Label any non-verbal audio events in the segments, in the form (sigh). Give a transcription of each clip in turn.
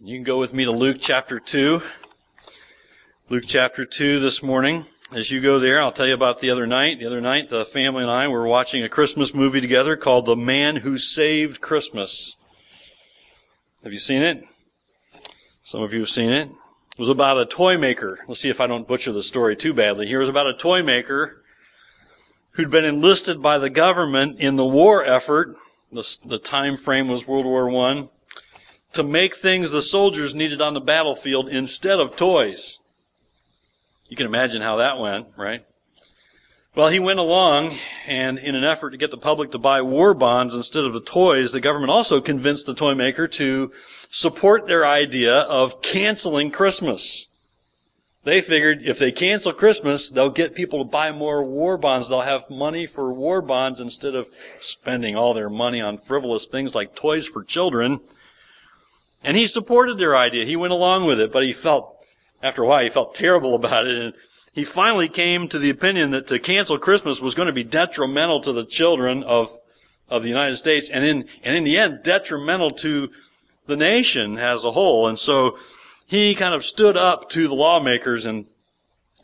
You can go with me to Luke chapter 2. Luke chapter 2 this morning. As you go there, I'll tell you about the other night. The other night, the family and I were watching a Christmas movie together called The Man Who Saved Christmas. Have you seen it? Some of you have seen it. It was about a toy maker. Let's see if I don't butcher the story too badly. Here was about a toy maker who'd been enlisted by the government in the war effort. The, the time frame was World War One to make things the soldiers needed on the battlefield instead of toys. You can imagine how that went, right? Well, he went along, and in an effort to get the public to buy war bonds instead of the toys, the government also convinced the toy maker to support their idea of canceling Christmas. They figured if they cancel Christmas, they'll get people to buy more war bonds. They'll have money for war bonds instead of spending all their money on frivolous things like toys for children. And he supported their idea. He went along with it, but he felt, after a while, he felt terrible (laughs) about it. And he finally came to the opinion that to cancel Christmas was going to be detrimental to the children of, of the United States and in, and in the end, detrimental to the nation as a whole. And so he kind of stood up to the lawmakers and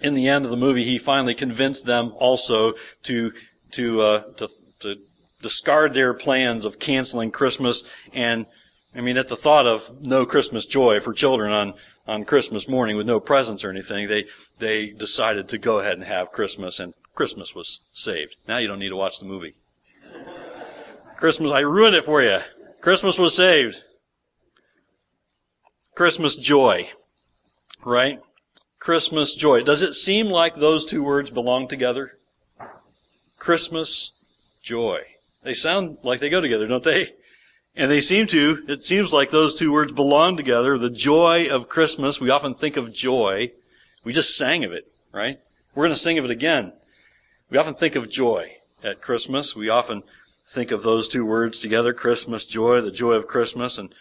in the end of the movie, he finally convinced them also to, to, uh, to, to discard their plans of canceling Christmas and I mean, at the thought of no Christmas joy for children on, on Christmas morning with no presents or anything, they, they decided to go ahead and have Christmas and Christmas was saved. Now you don't need to watch the movie. Christmas, I ruined it for you. Christmas was saved. Christmas joy. Right? Christmas joy. Does it seem like those two words belong together? Christmas joy. They sound like they go together, don't they? And they seem to, it seems like those two words belong together. The joy of Christmas, we often think of joy. We just sang of it, right? We're going to sing of it again. We often think of joy at Christmas. We often think of those two words together, Christmas, joy, the joy of Christmas. And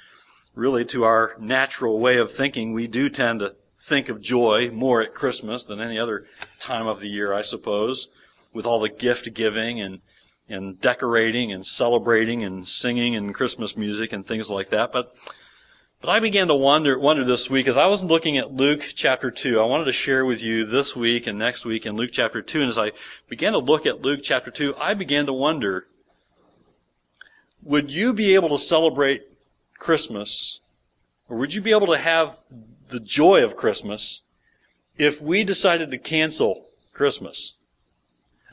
really, to our natural way of thinking, we do tend to think of joy more at Christmas than any other time of the year, I suppose, with all the gift giving and and decorating and celebrating and singing and Christmas music and things like that. But but I began to wonder wonder this week as I was looking at Luke chapter two. I wanted to share with you this week and next week in Luke chapter two. And as I began to look at Luke chapter two, I began to wonder: Would you be able to celebrate Christmas, or would you be able to have the joy of Christmas if we decided to cancel Christmas?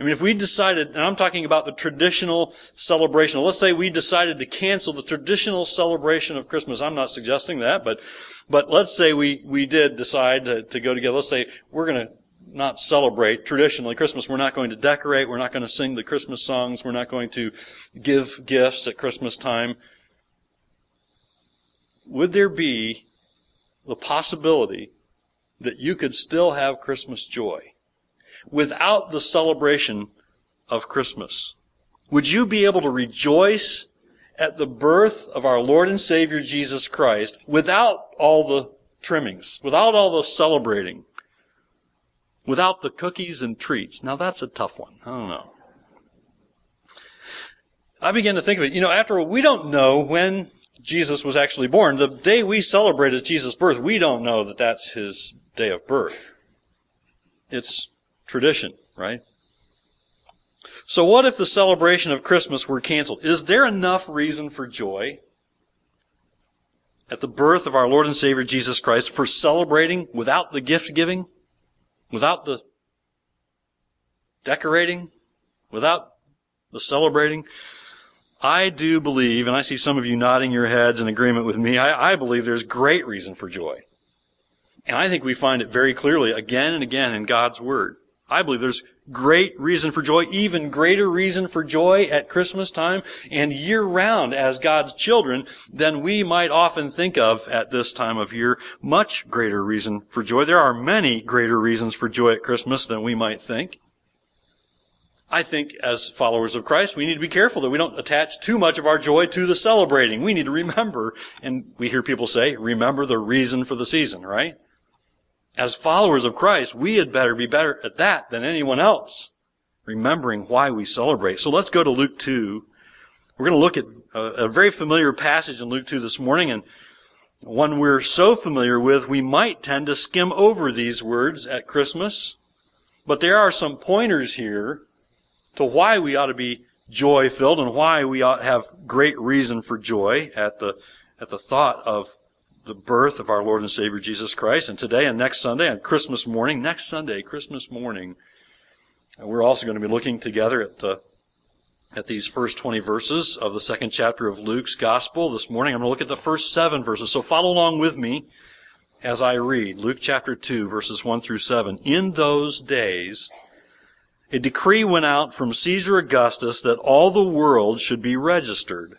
I mean, if we decided, and I'm talking about the traditional celebration, let's say we decided to cancel the traditional celebration of Christmas. I'm not suggesting that, but, but let's say we, we did decide to, to go together. Let's say we're going to not celebrate traditionally Christmas. We're not going to decorate. We're not going to sing the Christmas songs. We're not going to give gifts at Christmas time. Would there be the possibility that you could still have Christmas joy? Without the celebration of Christmas? Would you be able to rejoice at the birth of our Lord and Savior Jesus Christ without all the trimmings, without all the celebrating, without the cookies and treats? Now that's a tough one. I don't know. I began to think of it. You know, after all, we don't know when Jesus was actually born. The day we celebrate as Jesus' birth, we don't know that that's his day of birth. It's tradition, right? So what if the celebration of Christmas were canceled? Is there enough reason for joy at the birth of our Lord and Savior Jesus Christ for celebrating without the gift giving? Without the decorating? Without the celebrating? I do believe, and I see some of you nodding your heads in agreement with me, I, I believe there's great reason for joy. And I think we find it very clearly again and again in God's Word. I believe there's great reason for joy, even greater reason for joy at Christmas time and year round as God's children than we might often think of at this time of year. Much greater reason for joy. There are many greater reasons for joy at Christmas than we might think. I think as followers of Christ, we need to be careful that we don't attach too much of our joy to the celebrating. We need to remember, and we hear people say, remember the reason for the season, right? As followers of Christ, we had better be better at that than anyone else, remembering why we celebrate. So let's go to Luke 2. We're going to look at a, a very familiar passage in Luke 2 this morning, and, one we're so familiar with, we might tend to skim over these words at Christmas. But there are some pointers here to why we ought to be joy filled and why we ought to have great reason for joy at the, at the thought of the birth of our Lord and Savior Jesus Christ. And today and next Sunday, on Christmas morning, next Sunday, Christmas morning, uh, we're also going to be looking together at the at these first 20 verses of the second chapter of Luke's gospel. This morning I'm going to look at the first seven verses. So follow along with me as I read Luke chapter 2 verses 1 through 7. In those days, a decree went out from Caesar Augustus that all the world should be registered.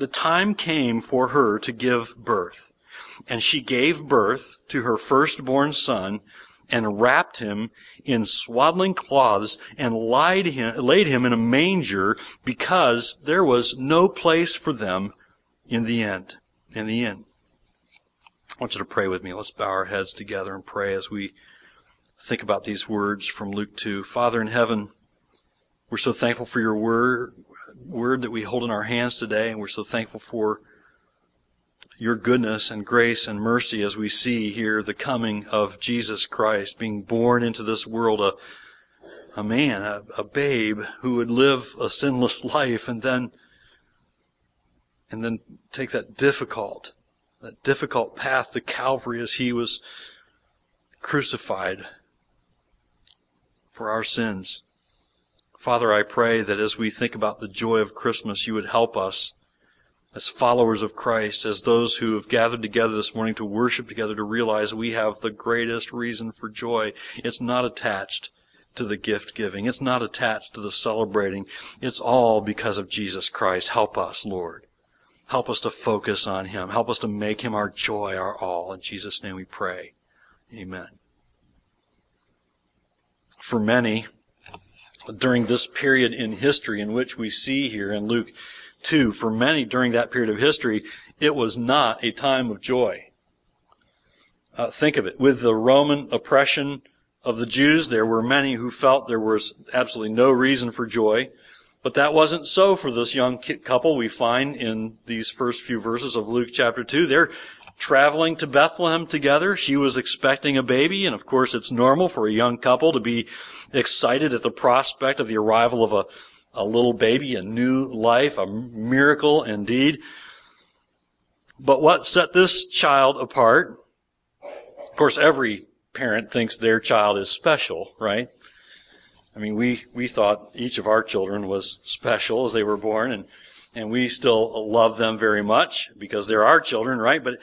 the time came for her to give birth. And she gave birth to her firstborn son, and wrapped him in swaddling cloths and laid him, laid him in a manger because there was no place for them in the end. In the end. I want you to pray with me. Let's bow our heads together and pray as we think about these words from Luke 2. Father in heaven, we're so thankful for your word, word that we hold in our hands today, and we're so thankful for your goodness and grace and mercy as we see here the coming of Jesus Christ being born into this world, a, a man, a, a babe who would live a sinless (laughs) life and then, and then take that difficult, that difficult path to Calvary as he was crucified for our sins. Father, I pray that as we think about the joy of Christmas, you would help us as followers of Christ, as those who have gathered together this morning to worship together, to realize we have the greatest reason for joy. It's not attached to the gift giving. It's not attached to the celebrating. It's all because of Jesus Christ. Help us, Lord. Help us to focus on Him. Help us to make Him our joy, our all. In Jesus' name we pray. Amen. For many, during this period in history in which we see here in Luke 2, for many during that period of history, it was not a time of joy. Uh, think of it. With the Roman oppression of the Jews, there were many who felt there was absolutely no reason for joy. But that wasn't so for this young couple we find in these first few verses of Luke chapter 2. They're traveling to Bethlehem together. She was expecting a baby, and of course it's normal for a young couple to be excited at the prospect of the arrival of a a little baby, a new life, a miracle indeed. But what set this child apart? Of course, every parent thinks their child is special, right? I mean, we, we thought each of our children was special as they were born, and, and we still love them very much because they're our children, right? But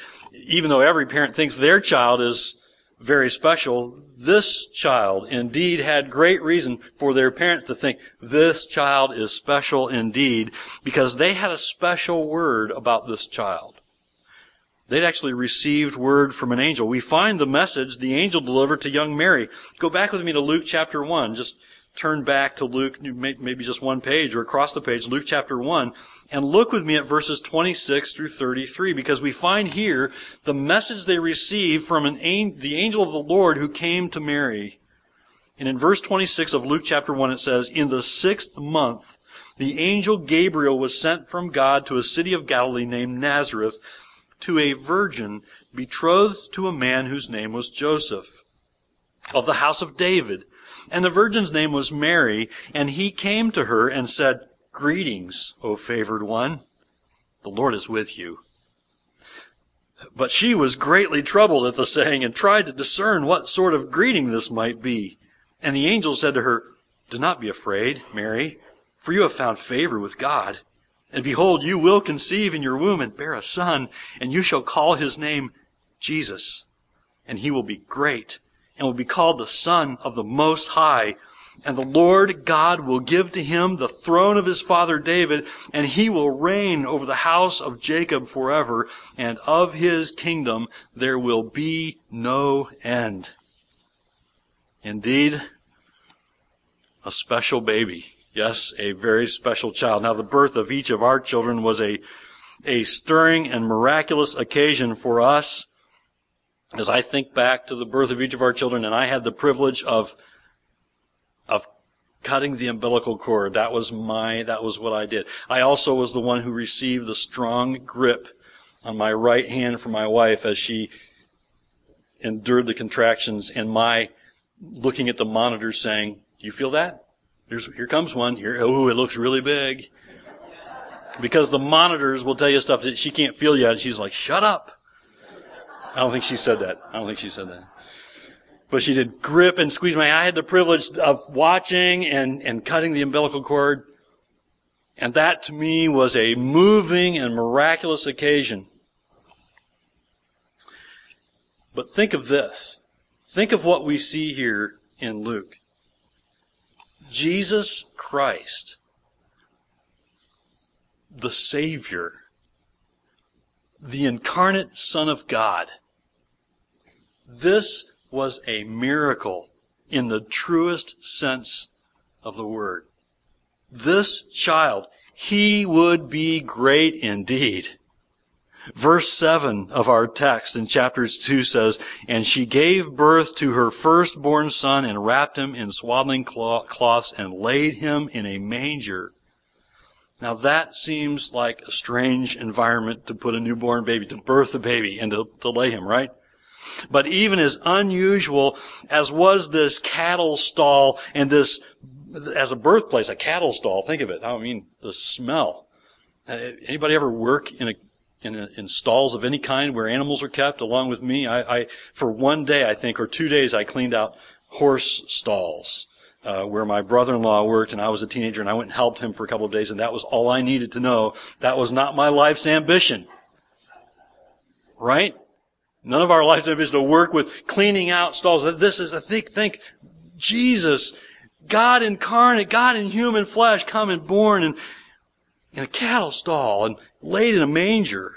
even though every parent thinks their child is very special, this child indeed had great reason for their parents to think this child is special indeed because they had a special word about this child. They'd actually received word from an angel. We find the message the angel delivered to young Mary. Go back with me to Luke chapter 1. Just turn back to Luke, maybe just one page or across the page, Luke chapter 1, and look with me at verses 26 through 33, because we find here the message they received from an, the angel of the Lord who came to Mary. And in verse 26 of Luke chapter 1, it says, In the sixth month, the angel Gabriel was sent from God to a city of Galilee named Nazareth to a virgin betrothed to a man whose name was Joseph, of the house of David. And the virgin's name was Mary, and he came to her and said, Greetings, O favored one. The Lord is with you. But she was greatly troubled at the saying and tried to discern what sort of greeting this might be. And the angel said to her, Do not be afraid, Mary, for you have found favor with God. And behold, you will conceive in your womb and bear a son, and you shall call his name Jesus. And he will be great and will be called the Son of the Most High. And the Lord God will give to him the throne of his father David, and he will reign over the house of Jacob forever, and of his kingdom there will be no end. Indeed, a special baby. Yes, a very special child. Now, the birth of each of our children was a, a stirring and miraculous occasion for us. As I think back to the birth of each of our children, and I had the privilege of of cutting the umbilical cord. That was my, that was what I did. I also was the one who received the strong grip on my right hand from my wife as she endured the contractions and my looking at the monitor saying, do you feel that? Here's, here comes one. Here, oh, it looks really big. Because the monitors will tell you stuff that she can't feel yet. And she's like, shut up. I don't think she said that. I don't think she said that but she did grip and squeeze my. I had the privilege of watching and, and cutting the umbilical cord. And that to me was a moving and miraculous occasion. But think of this. Think of what we see here in Luke. Jesus Christ, the Savior, the incarnate Son of God. This was a miracle in the truest sense of the word. This child, he would be great indeed. Verse 7 of our text in chapters 2 says, And she gave birth to her firstborn son and wrapped him in swaddling cloths and laid him in a manger. Now that seems like a strange environment to put a newborn baby, to birth a baby and to, to lay him, right? But even as unusual as was this cattle stall and this, as a birthplace, a cattle stall, think of it. I mean, the smell. Uh, anybody ever work in a in, in, stalls of any kind where animals are kept along with me. I, I, for one day, I think, or two days, I cleaned out horse stalls. Uh, where my brother-in-law worked and I was a teenager and I went and helped him for a couple of days and that was all I needed to know. That was not my life's ambition. Right? None of our lives is to work with cleaning out stalls. This is, I think, think, Jesus, God incarnate, God in human flesh, come and born in, in a cattle stall and laid in a manger.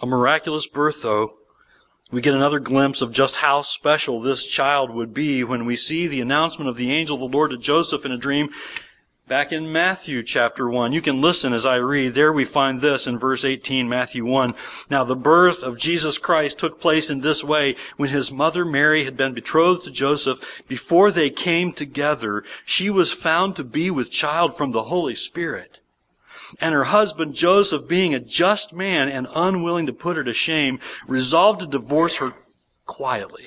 A miraculous birth, though. We get another glimpse of just how special this child would be when we see the announcement of the angel of the Lord to Joseph in a dream Back in Matthew chapter 1, you can listen as I read. There we find this in verse 18, Matthew 1. Now the birth of Jesus Christ took place in this way. When his mother Mary had been betrothed to Joseph, before they came together, she was found to be with child from the Holy Spirit. And her husband Joseph, being a just man and unwilling to put her to shame, resolved to divorce her quietly.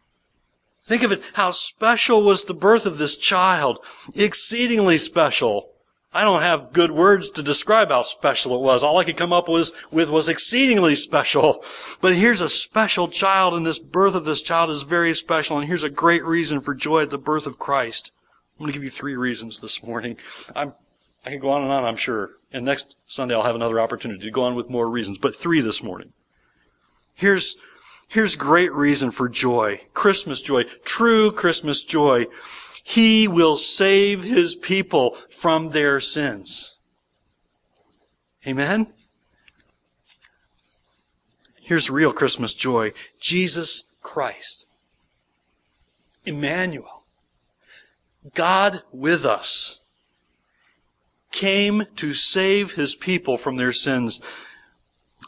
Think of it, how special was the birth of this child. Exceedingly special. I don't have good words to describe how special it was. All I could come up with, with was exceedingly special. But here's a special child, and this birth of this child is very special, and here's a great reason for joy at the birth of Christ. I'm going to give you three reasons this morning. I'm, I can go on and on, I'm sure. And next Sunday I'll have another opportunity to go on with more reasons, but three this morning. Here's Here's great reason for joy. Christmas joy. True Christmas joy. He will save his people from their sins. Amen? Here's real Christmas joy. Jesus Christ. Emmanuel. God with us. came to save his people from their sins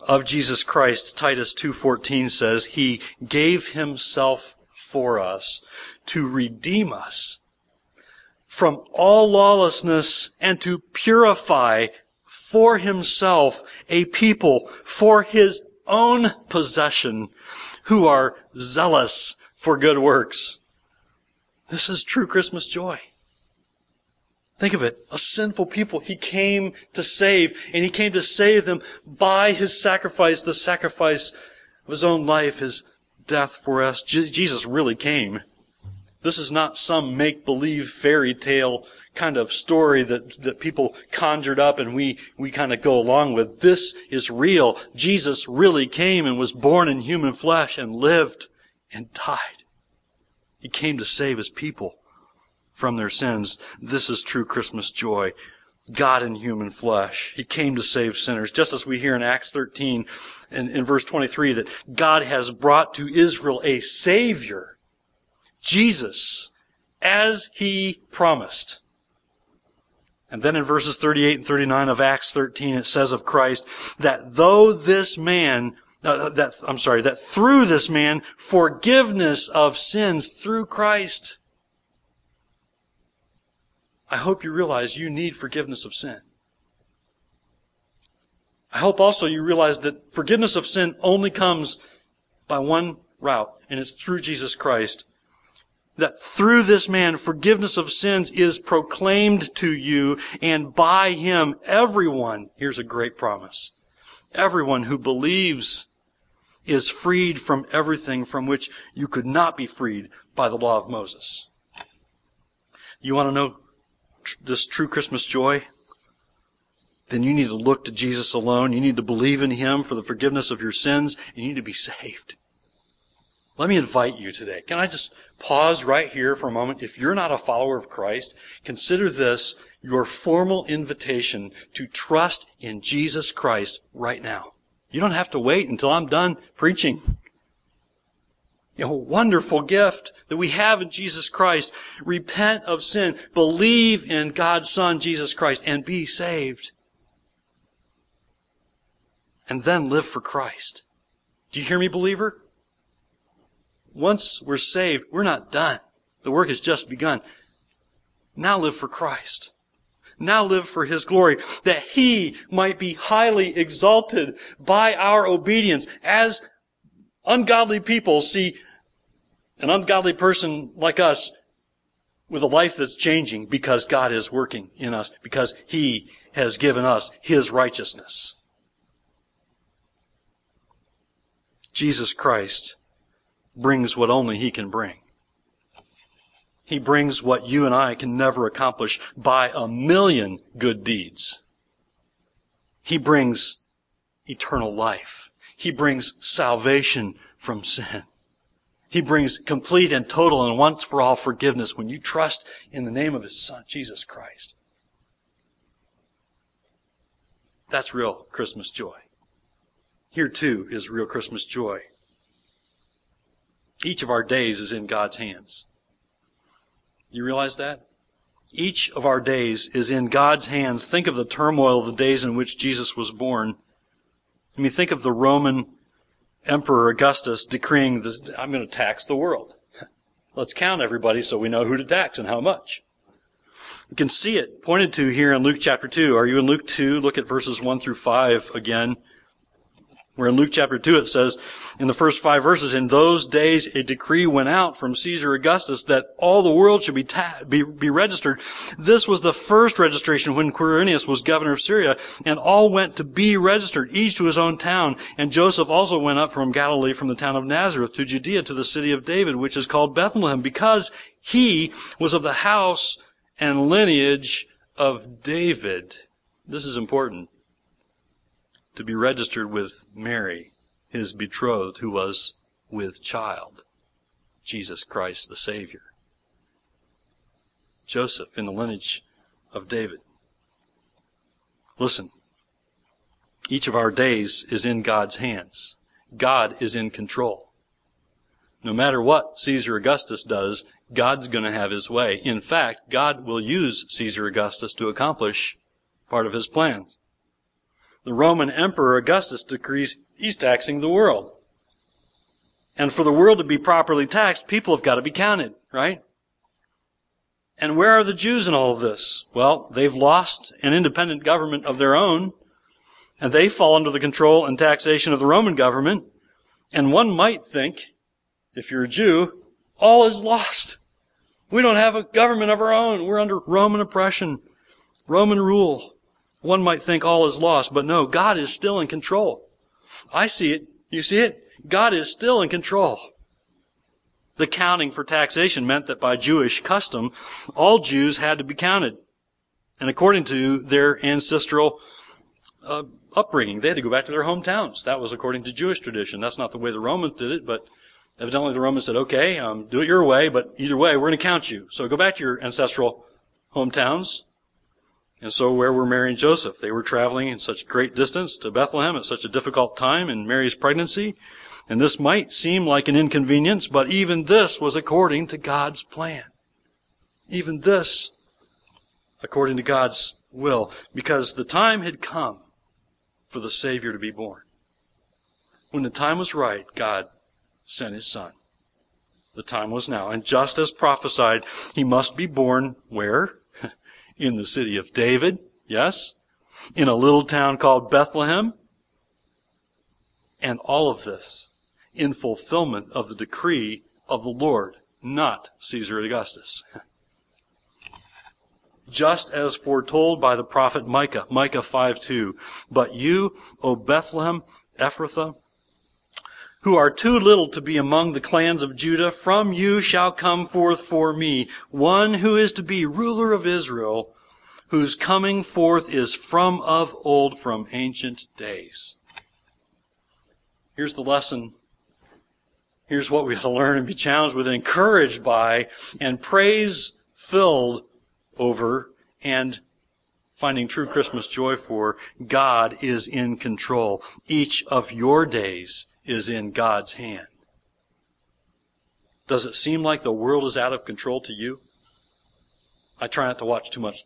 of Jesus Christ. Titus 2:14 says, "He gave himself for us to redeem us from all lawlessness and to purify for himself a people for his own possession who are zealous for good works." This is true Christmas joy. Think of it. A sinful people he came to save, and he came to save them by his sacrifice, the sacrifice of his own life, his death for us. Je- Jesus really came. This is not some make-believe fairy tale kind of story that, that people conjured up and we, we kind of go along with. This is real. Jesus really came and was born in human flesh and lived and died. He came to save his people from their sins. This is true Christmas joy. God in human flesh. He came to save sinners. Just as we hear in Acts 13 and in verse 23 that God has brought to Israel a Savior, Jesus, as He promised. And then in verses 38 and 39 of Acts 13 it says of Christ that though this man uh, that, I'm sorry, that through this man, forgiveness of sins through Christ. I hope you realize you need forgiveness of sin. I hope also you realize that forgiveness of sin only comes by one route, and it's through Jesus Christ. That through this man, forgiveness of sins is proclaimed to you, and by him, everyone, here's a great promise, everyone who believes is freed from everything from which you could not be freed by the law of Moses. You want to know tr- this true Christmas joy? Then you need to look to Jesus alone. You need to believe in Him for the forgiveness of your sins. And you need to be saved. Let me invite you today. Can I just pause right here for a moment? If you're not a follower of Christ, consider this your formal invitation to trust in Jesus Christ right now. You don't have to wait until I'm done preaching. You know, wonderful gift that we have in Jesus Christ. Repent of sin. Believe in God's Son, Jesus Christ, and be saved. And then live for Christ. Do you hear me, believer? Once we're saved, we're not done. The work has just begun. Now live for Christ now live for His glory, that He might be highly exalted by our obedience as ungodly people see an ungodly person like us with a life that's changing because God is working in us, because He has given us His righteousness. Jesus Christ brings what only He can bring. He brings what you and I can never accomplish by a million good deeds. He brings eternal life. He brings salvation from sin. He brings complete and total and once for all forgiveness when you trust in the name of His Son, Jesus Christ. That's real Christmas joy. Here too is real Christmas joy. Each of our days is in God's hands. You realize that? Each of our days is in God's hands. Think of the turmoil of the days in which Jesus was born. I mean, think of the Roman Emperor Augustus decreeing that I'm going to tax the world. Let's count everybody so we know who to tax and how much. You can see it pointed to here in Luke chapter 2. Are you in Luke 2? Look at verses 1 through 5 again. Where in Luke chapter 2 it says, in the first five verses, in those days a decree went out from Caesar Augustus that all the world should be, ta- be, be registered. This was the first registration when Quirinius was governor of Syria, and all went to be registered, each to his own town. And Joseph also went up from Galilee, from the town of Nazareth to Judea, to the city of David, which is called Bethlehem, because he was of the house and lineage of David. This is important to be registered with Mary, his betrothed, who was with child, Jesus Christ the Savior. Joseph in the lineage of David. Listen, each of our days is in God's hands. God is in control. No matter what Caesar Augustus does, God's going to have his way. In fact, God will use Caesar Augustus to accomplish part of his plans. The Roman Emperor Augustus decrees he's taxing the world. And for the world to be properly taxed, people have got to be counted, right? And where are the Jews in all of this? Well, they've lost an independent government of their own, and they fall under the control and taxation of the Roman government. And one might think, if you're a Jew, all is lost. We don't have a government of our own. We're under Roman oppression, Roman rule. One might think all is lost, but no, God is still in control. I see it. You see it? God is still in control. The counting for taxation meant that by Jewish custom, all Jews had to be counted. And according to their ancestral uh, upbringing, they had to go back to their hometowns. That was according to Jewish tradition. That's not the way the Romans did it, but evidently the Romans said, okay, um, do it your way, but either way, we're going to count you. So go back to your ancestral hometowns. And so where were Mary and Joseph? They were traveling in such great distance to Bethlehem at such a difficult time in Mary's pregnancy. And this might seem like an inconvenience, but even this was according to God's plan. Even this according to God's will, because the time had come for the Savior to be born. When the time was right, God sent His Son. The time was now. And just as prophesied, He must be born where? In the city of David, yes? In a little town called Bethlehem. And all of this in fulfillment of the decree of the Lord, not Caesar Augustus. (laughs) Just as foretold by the prophet Micah, Micah 5 2. But you, O Bethlehem, Ephrathah, who are too little to be among the clans of Judah, from you shall come forth for me one who is to be ruler of Israel, whose coming forth is from of old, from ancient days. Here's the lesson here's what we have to learn and be challenged with and encouraged by and praise filled over and finding true Christmas joy for. God is in control. Each of your days is in God's hand. Does it seem like the world is out of control to you? I try not to watch too much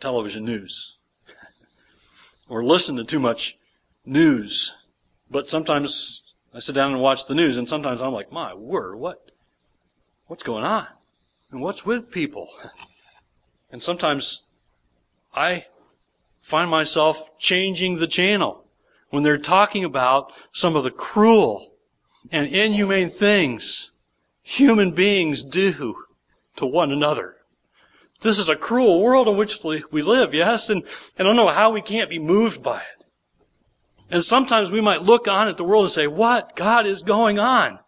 television news (laughs) or listen to too much news, but sometimes I sit down and watch the news, and sometimes I'm like, my word, what, what's going on? And what's with people? (laughs) And sometimes I find myself changing the channel when they're talking about some of the cruel and inhumane things human beings do to one another. This is a cruel world in which we live, yes? And I don't know how we can't be moved by it. And sometimes we might look on at the world and say, what God is going on?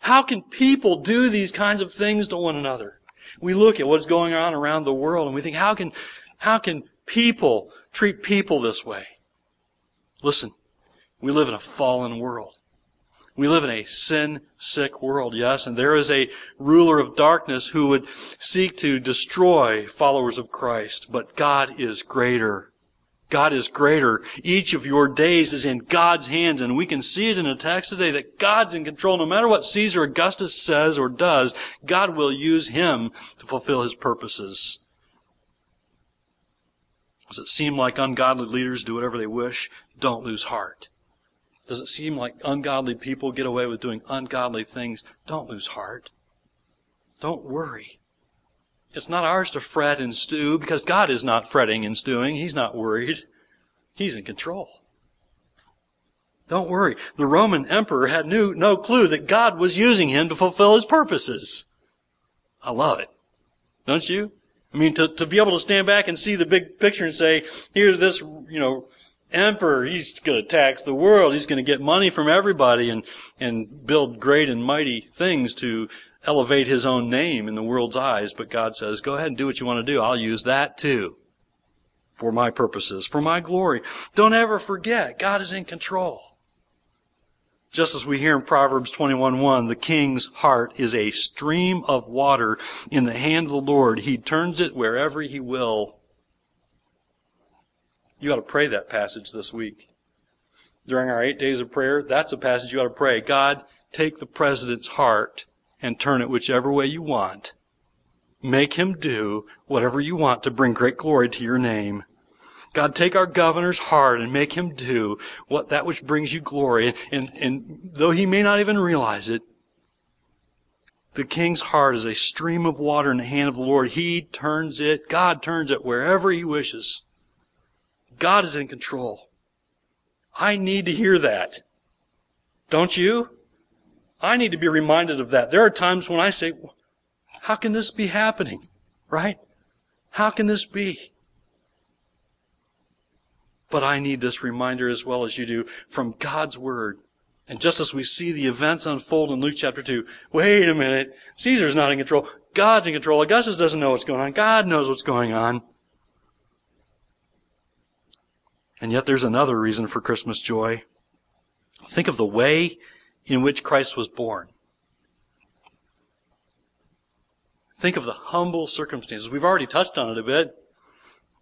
How can people do these kinds of things to one another? We look at what's going on around the world and we think, how can, how can people treat people this way? Listen, we live in a fallen world. We live in a sin sick world, yes, and there is a ruler of darkness who would seek to destroy followers of Christ, but God is greater God is greater. Each of your days is in God's hands, and we can see it in a text today that God's in control. No matter what Caesar Augustus says or does, God will use him to fulfill his purposes. Does it seem like ungodly leaders do whatever they wish? Don't lose heart. Does it seem like ungodly people get away with doing ungodly things? Don't lose heart. Don't worry. It's not ours to fret and stew because God is not fretting and stewing. He's not worried. He's in control. Don't worry. The Roman emperor had no, no clue that God was using him to fulfill his purposes. I love it. Don't you? I mean, to, to be able to stand back and see the big picture and say, here's this, you know, emperor. He's going to tax the world. He's going to get money from everybody and, and build great and mighty things to elevate his own name in the world's eyes, but God says, go ahead and do what you want to do. I'll use that too. For my purposes, for my glory. Don't ever forget, God is in control. Just as we hear in Proverbs 21:1, the king's heart is a stream of water in the hand of the Lord. He turns it wherever he will. You ought to pray that passage this week. During our eight days of prayer, that's a passage you ought to pray. God, take the president's heart and turn it whichever way you want. make him do whatever you want to bring great glory to your name. God, take our governor's heart and make him do what that which brings you glory. And, and, and though he may not even realize it, the king's heart is a stream of water in the hand of the Lord. He turns it, God turns it wherever he wishes. God is in control. I need to hear that. Don't you? I need to be reminded of that. There are times when I say, how can this be happening? Right? How can this be? But I need this reminder as well as you do from God's Word. And just as we see the events unfold in Luke chapter 2, wait a minute. Caesar's not in control. God's in control. Augustus doesn't know what's going on. God knows what's going on. And yet there's another reason for Christmas joy. Think of the way in which Christ was born. Think of the humble circumstances. We've already touched on it a bit.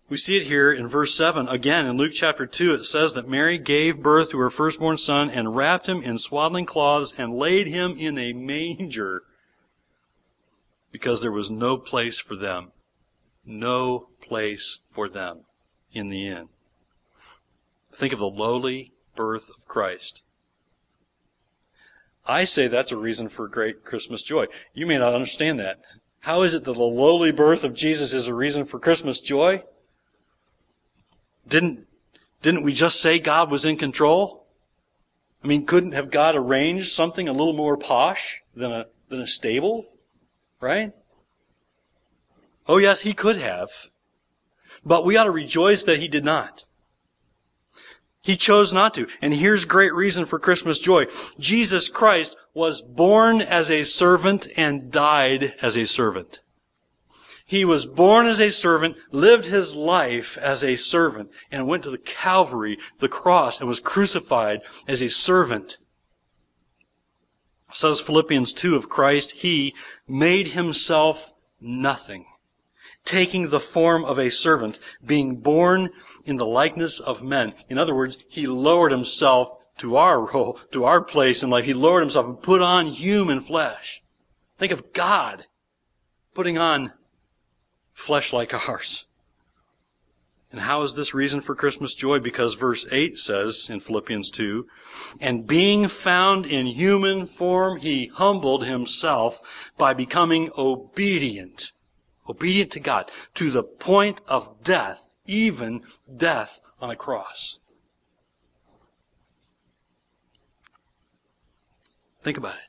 We see it here in verse 7. Again, in Luke chapter 2, it says that Mary gave birth to her firstborn son and wrapped him in swaddling cloths and laid him in a manger because there was no place for them. No place for them in the inn. Think of the lowly birth of Christ. I say that's a reason for great Christmas joy. You may not understand that. How is it that the lowly birth of Jesus is a reason for Christmas joy? Didn't, didn't we just say God was in control? I mean, couldn't have God arranged something a little more posh than a, than a stable? Right? Oh yes, he could have. But we ought to rejoice that he did not. He chose not to. And here's great reason for Christmas joy. Jesus Christ was born as a servant and died as a servant. He was born as a servant, lived his life as a servant, and went to the Calvary, the cross, and was crucified as a servant. Says Philippians 2 of Christ, He made Himself nothing taking the form of a servant, being born in the likeness of men. In other words, he lowered himself to our role, to our place in life. He lowered himself and put on human flesh. Think of God putting on flesh like ours. And how is this reason for Christmas joy? Because verse 8 says in Philippians 2, And being found in human form, he humbled himself by becoming obedient obedient to God, to the point of death, even death on a cross. Think about it.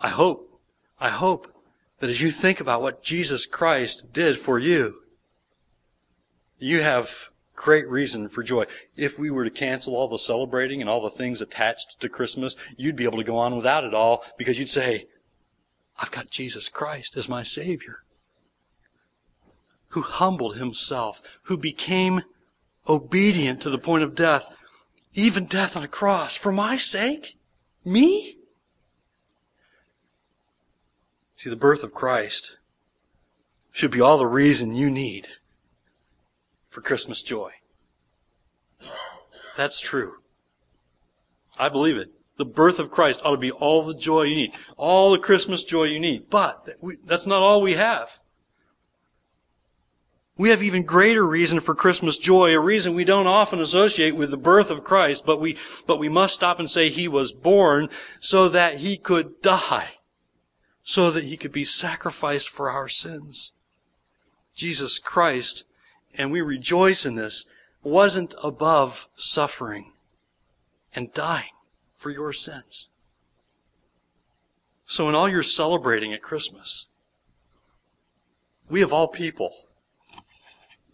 I hope, I hope that as you think about what Jesus Christ did for you, you have great reason for joy. If we were to cancel all the celebrating and all the things attached to Christmas, you'd be able to go on without it all because you'd say, I've got Jesus Christ as my Savior, who humbled himself, who became obedient to the point of death, even death on a cross, for my sake? Me? See, the birth of Christ should be all the reason you need for Christmas joy. That's true. I believe it. The birth of Christ ought to be all the joy you need, all the Christmas joy you need. But that's not all we have. We have even greater reason for Christmas joy, a reason we don't often associate with the birth of Christ, but we, but we must stop and say he was born so that he could die, so that he could be sacrificed for our sins. Jesus Christ, and we rejoice in this, wasn't above suffering and dying for your sins. So in all your celebrating at Christmas, we of all people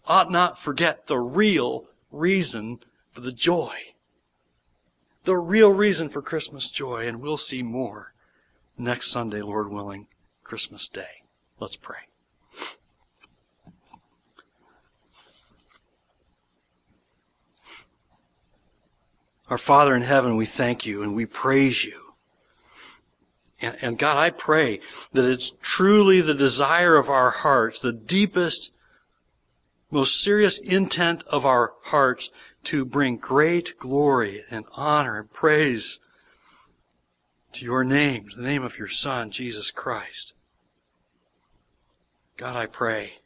ought not forget the real reason for the joy. The real reason for Christmas joy, and we'll see more next Sunday, Lord willing, Christmas Day. Let's pray. Our Father in heaven, we thank you and we praise you. And, and, God, I pray that it's truly the desire of our hearts, the deepest, most serious intent of our hearts to bring great glory and honor and praise to your name, to the name of your Son, Jesus Christ. God, I pray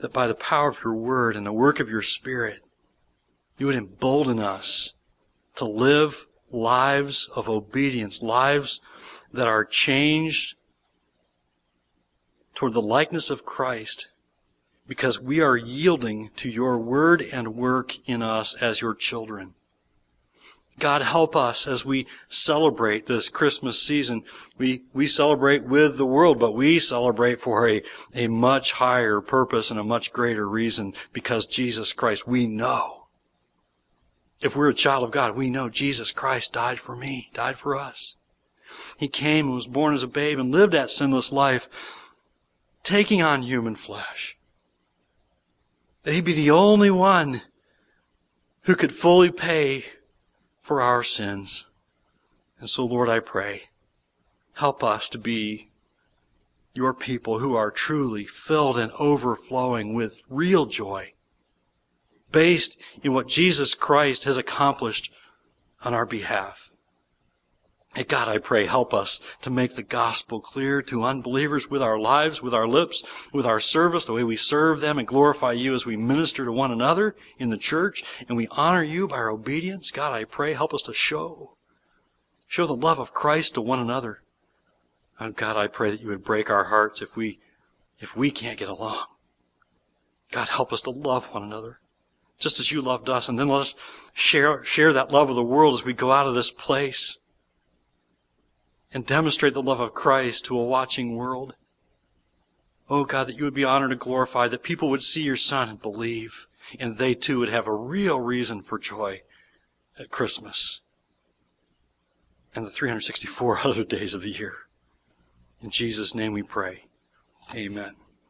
that by the power of your word and the work of your spirit, you would embolden us to live lives of obedience, lives that are changed toward the likeness of Christ because we are yielding to your word and work in us as your children. God help us as we celebrate this Christmas season. We, we celebrate with the world, but we celebrate for a, a much higher purpose and a much greater reason because Jesus Christ, we know. If we're a child of God, we know Jesus Christ died for me, died for us. He came and was born as a babe and lived that sinless life, taking on human flesh. That he'd be the only one who could fully pay for our sins. And so, Lord, I pray, help us to be your people who are truly filled and overflowing with real joy, based in what Jesus Christ has accomplished on our behalf. Hey, God, I pray, help us to make the gospel clear to unbelievers with our lives, with our lips, with our service, the way we serve them and glorify you as we minister to one another in the church and we honor you by our obedience. God, I pray, help us to show, show the love of Christ to one another. Oh, God, I pray that you would break our hearts if we, if we can't get along. God, help us to love one another just as you loved us. And then let us share, share that love with the world as we go out of this place and demonstrate the love of Christ to a watching world. Oh God, that you would be honored and glorified, that people would see your Son and believe, and they too would have a real reason for joy at Christmas and the 364 (laughs) other days of the year. In Jesus' name we pray. Amen.